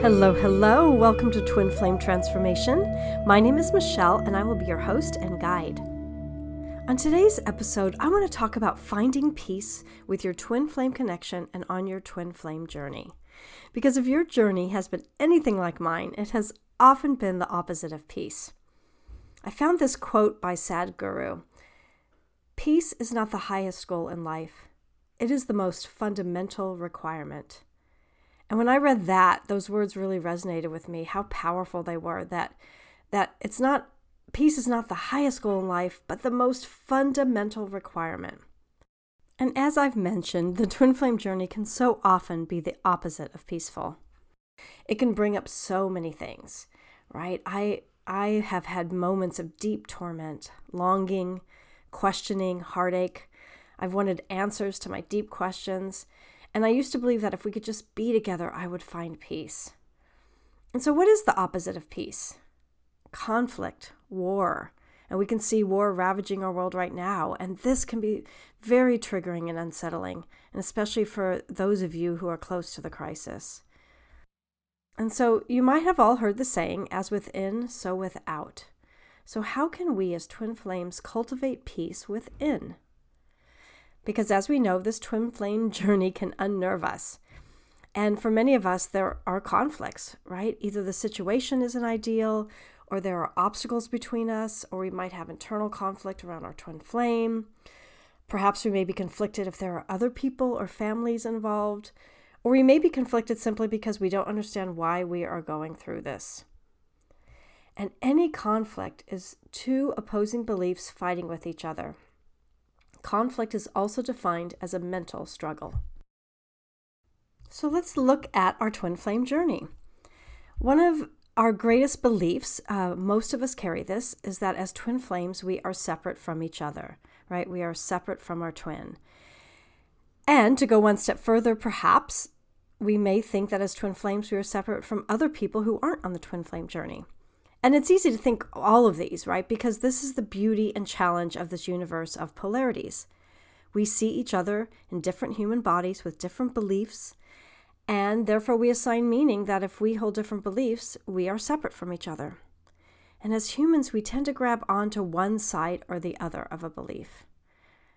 Hello, hello. Welcome to Twin Flame Transformation. My name is Michelle, and I will be your host and guide. On today's episode, I want to talk about finding peace with your twin flame connection and on your twin flame journey. Because if your journey has been anything like mine, it has often been the opposite of peace. I found this quote by Sadhguru Peace is not the highest goal in life, it is the most fundamental requirement. And when I read that, those words really resonated with me, how powerful they were that that it's not peace is not the highest goal in life, but the most fundamental requirement. And as I've mentioned, the twin flame journey can so often be the opposite of peaceful. It can bring up so many things, right? I I have had moments of deep torment, longing, questioning, heartache. I've wanted answers to my deep questions, and I used to believe that if we could just be together, I would find peace. And so, what is the opposite of peace? Conflict, war. And we can see war ravaging our world right now. And this can be very triggering and unsettling, and especially for those of you who are close to the crisis. And so, you might have all heard the saying, as within, so without. So, how can we as twin flames cultivate peace within? Because as we know, this twin flame journey can unnerve us. And for many of us, there are conflicts, right? Either the situation isn't ideal, or there are obstacles between us, or we might have internal conflict around our twin flame. Perhaps we may be conflicted if there are other people or families involved, or we may be conflicted simply because we don't understand why we are going through this. And any conflict is two opposing beliefs fighting with each other. Conflict is also defined as a mental struggle. So let's look at our twin flame journey. One of our greatest beliefs, uh, most of us carry this, is that as twin flames, we are separate from each other, right? We are separate from our twin. And to go one step further, perhaps we may think that as twin flames, we are separate from other people who aren't on the twin flame journey. And it's easy to think all of these, right? Because this is the beauty and challenge of this universe of polarities. We see each other in different human bodies with different beliefs, and therefore we assign meaning that if we hold different beliefs, we are separate from each other. And as humans, we tend to grab onto one side or the other of a belief,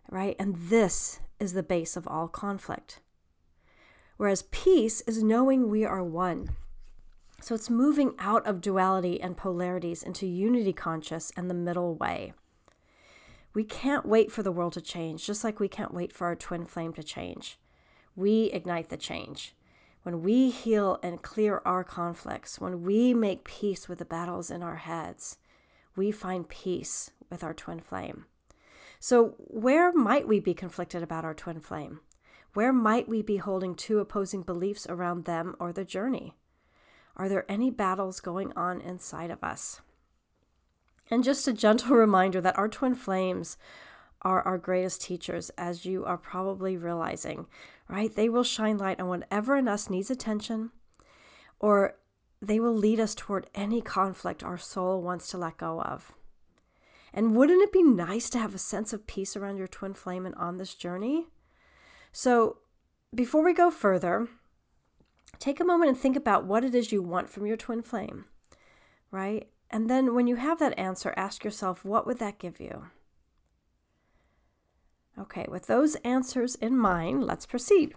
right? And this is the base of all conflict. Whereas peace is knowing we are one so it's moving out of duality and polarities into unity conscious and the middle way. We can't wait for the world to change, just like we can't wait for our twin flame to change. We ignite the change. When we heal and clear our conflicts, when we make peace with the battles in our heads, we find peace with our twin flame. So, where might we be conflicted about our twin flame? Where might we be holding two opposing beliefs around them or the journey? Are there any battles going on inside of us? And just a gentle reminder that our twin flames are our greatest teachers, as you are probably realizing, right? They will shine light on whatever in us needs attention, or they will lead us toward any conflict our soul wants to let go of. And wouldn't it be nice to have a sense of peace around your twin flame and on this journey? So, before we go further, take a moment and think about what it is you want from your twin flame, right? And then when you have that answer, ask yourself, what would that give you? Okay, with those answers in mind, let's proceed.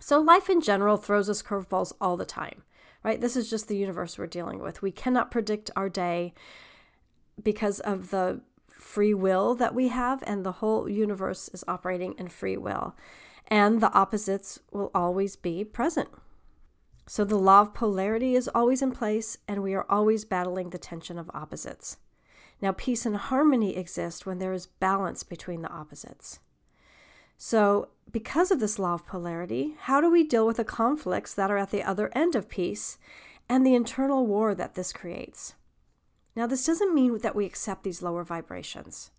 So, life in general throws us curveballs all the time, right? This is just the universe we're dealing with. We cannot predict our day because of the free will that we have, and the whole universe is operating in free will and the opposites will always be present. So the law of polarity is always in place, and we are always battling the tension of opposites. Now, peace and harmony exist when there is balance between the opposites. So, because of this law of polarity, how do we deal with the conflicts that are at the other end of peace and the internal war that this creates? Now, this doesn't mean that we accept these lower vibrations.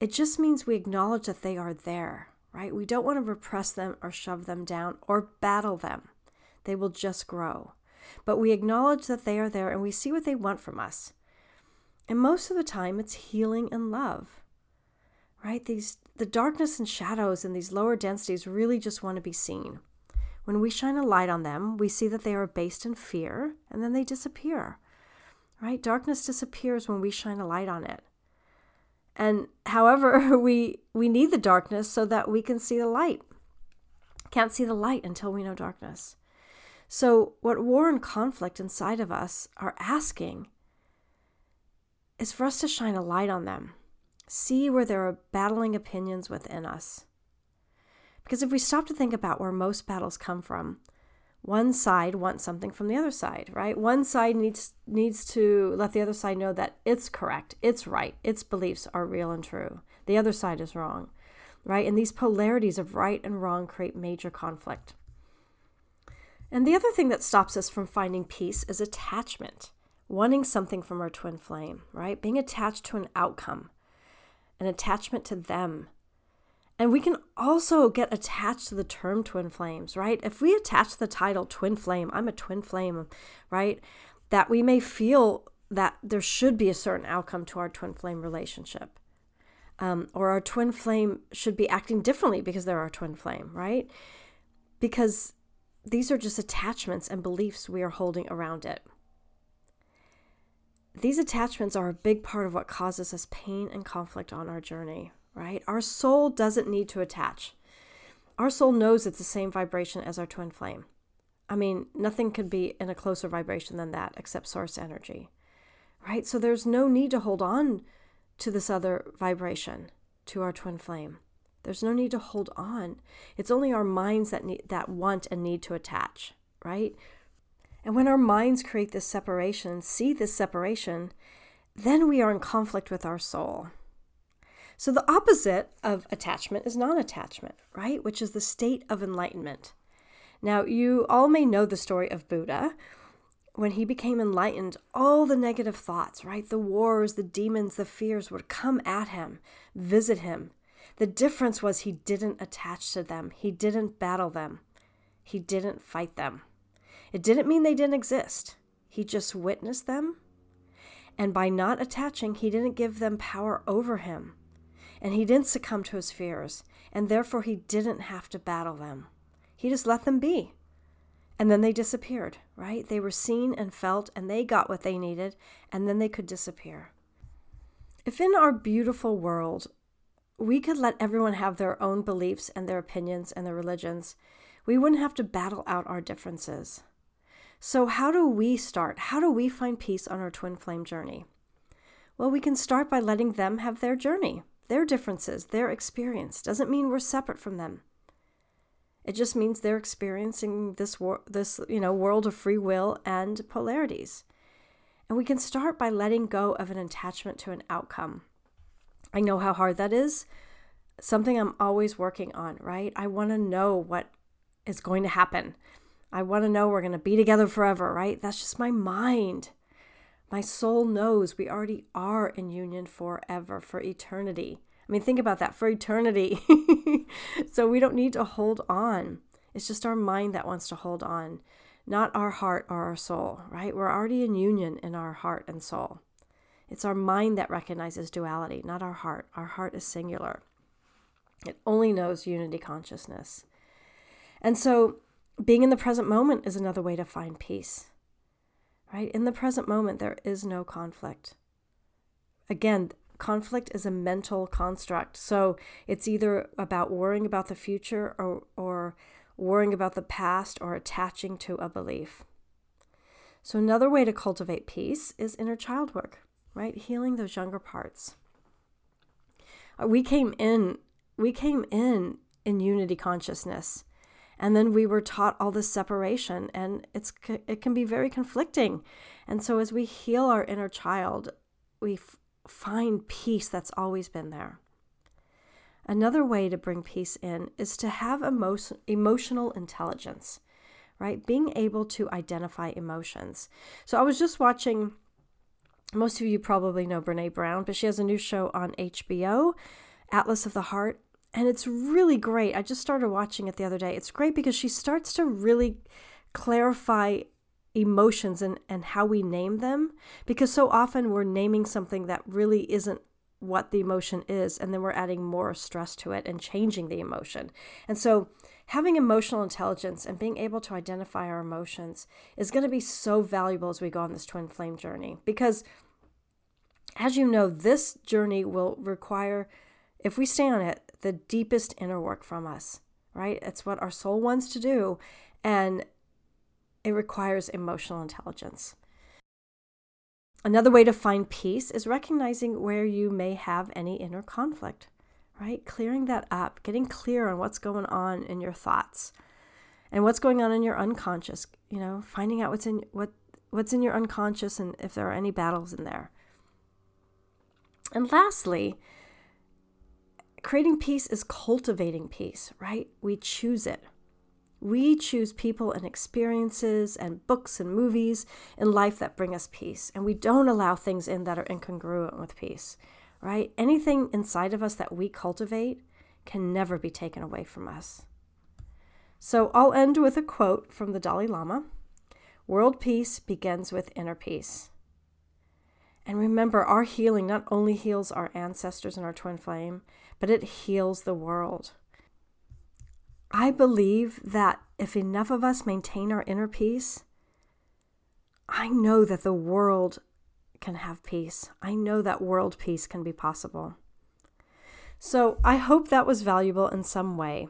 It just means we acknowledge that they are there right? We don't want to repress them or shove them down or battle them. They will just grow. But we acknowledge that they are there and we see what they want from us. And most of the time, it's healing and love, right? These, the darkness and shadows and these lower densities really just want to be seen. When we shine a light on them, we see that they are based in fear and then they disappear. Right? Darkness disappears when we shine a light on it. And however, we we need the darkness so that we can see the light. Can't see the light until we know darkness. So, what war and conflict inside of us are asking is for us to shine a light on them, see where there are battling opinions within us. Because if we stop to think about where most battles come from, one side wants something from the other side, right? One side needs needs to let the other side know that it's correct, it's right, its beliefs are real and true. The other side is wrong, right? And these polarities of right and wrong create major conflict. And the other thing that stops us from finding peace is attachment, wanting something from our twin flame, right? Being attached to an outcome, an attachment to them, and we can also get attached to the term twin flames, right? If we attach the title twin flame, I'm a twin flame, right? That we may feel that there should be a certain outcome to our twin flame relationship. Um, or our twin flame should be acting differently because they're our twin flame, right? Because these are just attachments and beliefs we are holding around it. These attachments are a big part of what causes us pain and conflict on our journey, right? Our soul doesn't need to attach. Our soul knows it's the same vibration as our twin flame. I mean, nothing could be in a closer vibration than that except source energy, right? So there's no need to hold on to this other vibration, to our twin flame. There's no need to hold on. It's only our minds that need, that want and need to attach, right? And when our minds create this separation, see this separation, then we are in conflict with our soul. So, the opposite of attachment is non attachment, right? Which is the state of enlightenment. Now, you all may know the story of Buddha. When he became enlightened, all the negative thoughts, right? The wars, the demons, the fears would come at him, visit him. The difference was he didn't attach to them, he didn't battle them, he didn't fight them. It didn't mean they didn't exist, he just witnessed them. And by not attaching, he didn't give them power over him and he didn't succumb to his fears, and therefore he didn't have to battle them. He just let them be. And then they disappeared, right? They were seen and felt, and they got what they needed, and then they could disappear. If in our beautiful world we could let everyone have their own beliefs and their opinions and their religions, we wouldn't have to battle out our differences. So, how do we start? How do we find peace on our twin flame journey? Well, we can start by letting them have their journey their differences, their experience doesn't mean we're separate from them. It just means they're experiencing this wor- this you know world of free will and polarities. And we can start by letting go of an attachment to an outcome. I know how hard that is. Something I'm always working on, right? I want to know what is going to happen. I want to know we're going to be together forever, right? That's just my mind. My soul knows we already are in union forever, for eternity. I mean, think about that for eternity. so we don't need to hold on. It's just our mind that wants to hold on, not our heart or our soul, right? We're already in union in our heart and soul. It's our mind that recognizes duality, not our heart. Our heart is singular, it only knows unity consciousness. And so, being in the present moment is another way to find peace right? In the present moment, there is no conflict. Again, conflict is a mental construct. So it's either about worrying about the future or, or worrying about the past or attaching to a belief. So, another way to cultivate peace is inner child work, right? Healing those younger parts. Uh, we came in, we came in in unity consciousness and then we were taught all this separation and it's it can be very conflicting. And so as we heal our inner child we f- find peace that's always been there. Another way to bring peace in is to have emo- emotional intelligence right? Being able to identify emotions. So i was just watching most of you probably know brene brown but she has a new show on hbo atlas of the heart and it's really great. I just started watching it the other day. It's great because she starts to really clarify emotions and, and how we name them. Because so often we're naming something that really isn't what the emotion is, and then we're adding more stress to it and changing the emotion. And so, having emotional intelligence and being able to identify our emotions is going to be so valuable as we go on this twin flame journey because as you know, this journey will require, if we stay on it, the deepest inner work from us, right? It's what our soul wants to do, and it requires emotional intelligence. Another way to find peace is recognizing where you may have any inner conflict, right? Clearing that up, getting clear on what's going on in your thoughts and what's going on in your unconscious, you know, finding out what's in what what's in your unconscious and if there are any battles in there. And lastly, creating peace is cultivating peace, right? We choose it. We choose people and experiences and books and movies in life that bring us peace. And we don't allow things in that are incongruent with peace, right? Anything inside of us that we cultivate can never be taken away from us. So I'll end with a quote from the Dalai Lama World peace begins with inner peace. And remember, our healing not only heals our ancestors and our twin flame, but it heals the world. I believe that if enough of us maintain our inner peace, I know that the world can have peace. I know that world peace can be possible. So I hope that was valuable in some way.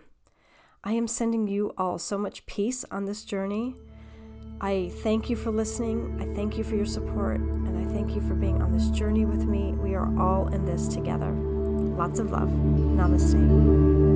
I am sending you all so much peace on this journey. I thank you for listening. I thank you for your support. And I thank you for being on this journey with me. We are all in this together. Lots of love. Namaste.